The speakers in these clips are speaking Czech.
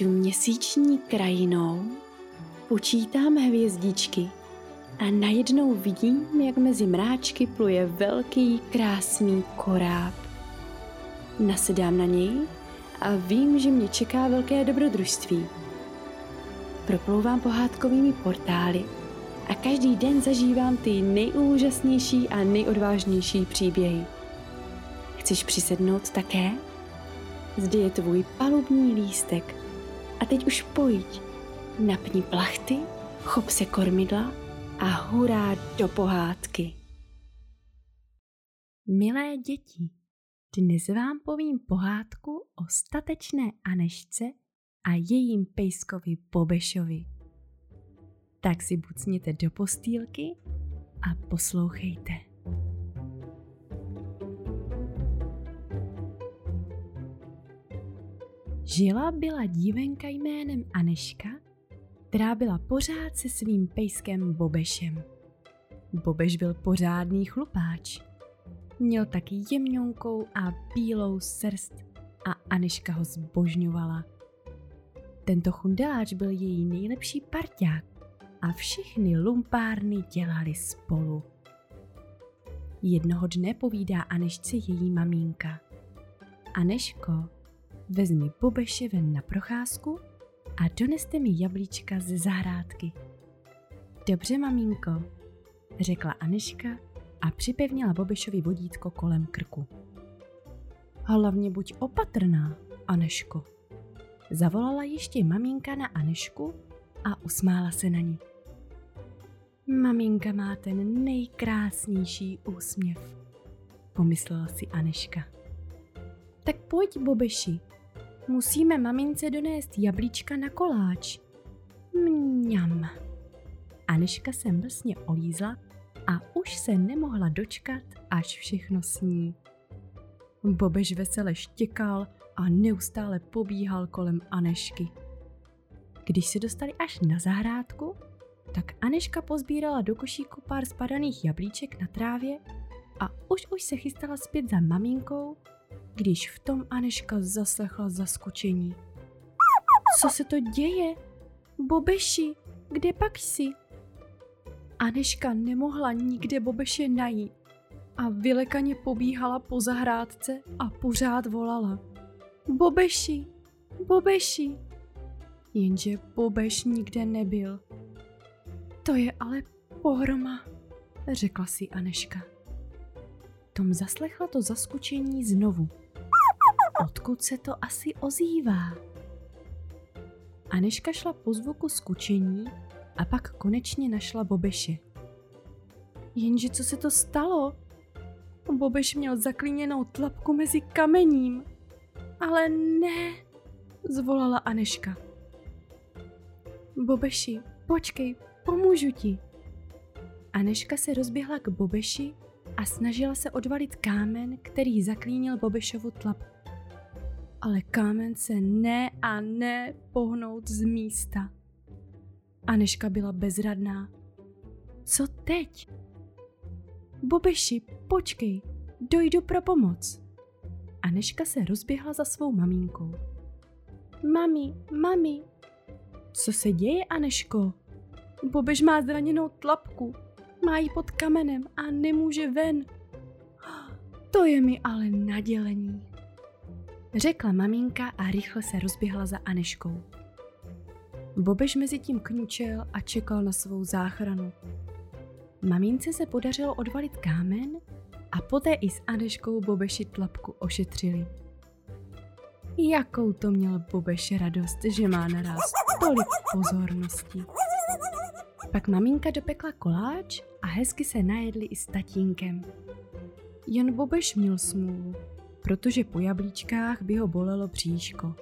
Měsíční krajinou, počítám hvězdičky a najednou vidím, jak mezi mráčky pluje velký, krásný koráb. Nasedám na něj a vím, že mě čeká velké dobrodružství. Proplouvám pohádkovými portály a každý den zažívám ty nejúžasnější a nejodvážnější příběhy. Chceš přisednout také? Zde je tvůj palubní lístek. A teď už pojď. Napni plachty, chop se kormidla a hurá do pohádky. Milé děti, dnes vám povím pohádku o statečné Anešce a jejím pejskovi Bobešovi. Tak si bucněte do postýlky a poslouchejte. Žila byla dívenka jménem Aneška, která byla pořád se svým pejskem Bobešem. Bobeš byl pořádný chlupáč. Měl taky jemňonkou a bílou srst a Aneška ho zbožňovala. Tento chundeláč byl její nejlepší parťák a všechny lumpárny dělali spolu. Jednoho dne povídá Anešce její mamínka. Aneško, vezmi Bobeše ven na procházku a doneste mi jablíčka ze zahrádky. Dobře, maminko, řekla Aneška a připevnila Bobešovi vodítko kolem krku. Hlavně buď opatrná, Aneško. Zavolala ještě maminka na Anešku a usmála se na ní. Maminka má ten nejkrásnější úsměv, pomyslela si Aneška. Tak pojď, Bobeši, musíme mamince donést jablíčka na koláč. Mňam. Aneška se mlsně olízla a už se nemohla dočkat, až všechno sní. Bobeš vesele štěkal a neustále pobíhal kolem Anešky. Když se dostali až na zahrádku, tak Aneška pozbírala do košíku pár spadaných jablíček na trávě a už už se chystala zpět za maminkou, když v tom Aneška zaslechla zaskočení. Co se to děje? Bobeši, kde pak jsi? Aneška nemohla nikde Bobeše najít a vylekaně pobíhala po zahrádce a pořád volala. Bobeši, Bobeši. Jenže Bobeš nikde nebyl. To je ale pohroma, řekla si Aneška. Tom zaslechla to zaskočení znovu. Odkud se to asi ozývá? Aneška šla po zvuku skučení a pak konečně našla Bobeše. Jenže co se to stalo? Bobeš měl zaklíněnou tlapku mezi kamením. Ale ne, zvolala Aneška. Bobeši, počkej, pomůžu ti. Aneška se rozběhla k Bobeši a snažila se odvalit kámen, který zaklínil Bobešovu tlapku. Ale kámen se ne a ne pohnout z místa. Aneška byla bezradná. Co teď? Bobeši, počkej, dojdu pro pomoc. Aneška se rozběhla za svou mamínkou. Mami, mami. Co se děje, Aneško? Bobeš má zraněnou tlapku, má ji pod kamenem a nemůže ven. To je mi ale nadělení. Řekla maminka a rychle se rozběhla za Aneškou. Bobeš mezi tím kňučel a čekal na svou záchranu. Mamince se podařilo odvalit kámen a poté i s Aneškou Bobeši tlapku ošetřili. Jakou to měl Bobeš radost, že má naraz tolik pozornosti. Pak maminka dopekla koláč a hezky se najedli i s tatínkem. Jen Bobeš měl smůlu, protože po jablíčkách by ho bolelo bříško.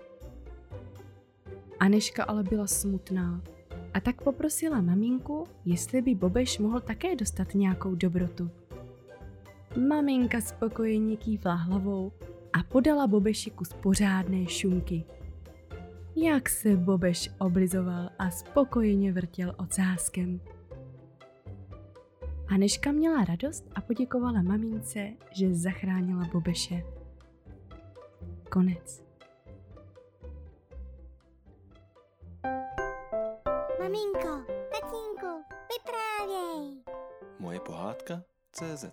Aneška ale byla smutná a tak poprosila maminku, jestli by Bobeš mohl také dostat nějakou dobrotu. Maminka spokojeně kývla hlavou a podala Bobeši kus pořádné šunky. Jak se Bobeš oblizoval a spokojeně vrtěl ocáskem. Aneška měla radost a poděkovala mamince, že zachránila Bobeše konec. Maminko, tatínku, vyprávěj! Moje pohádka CZ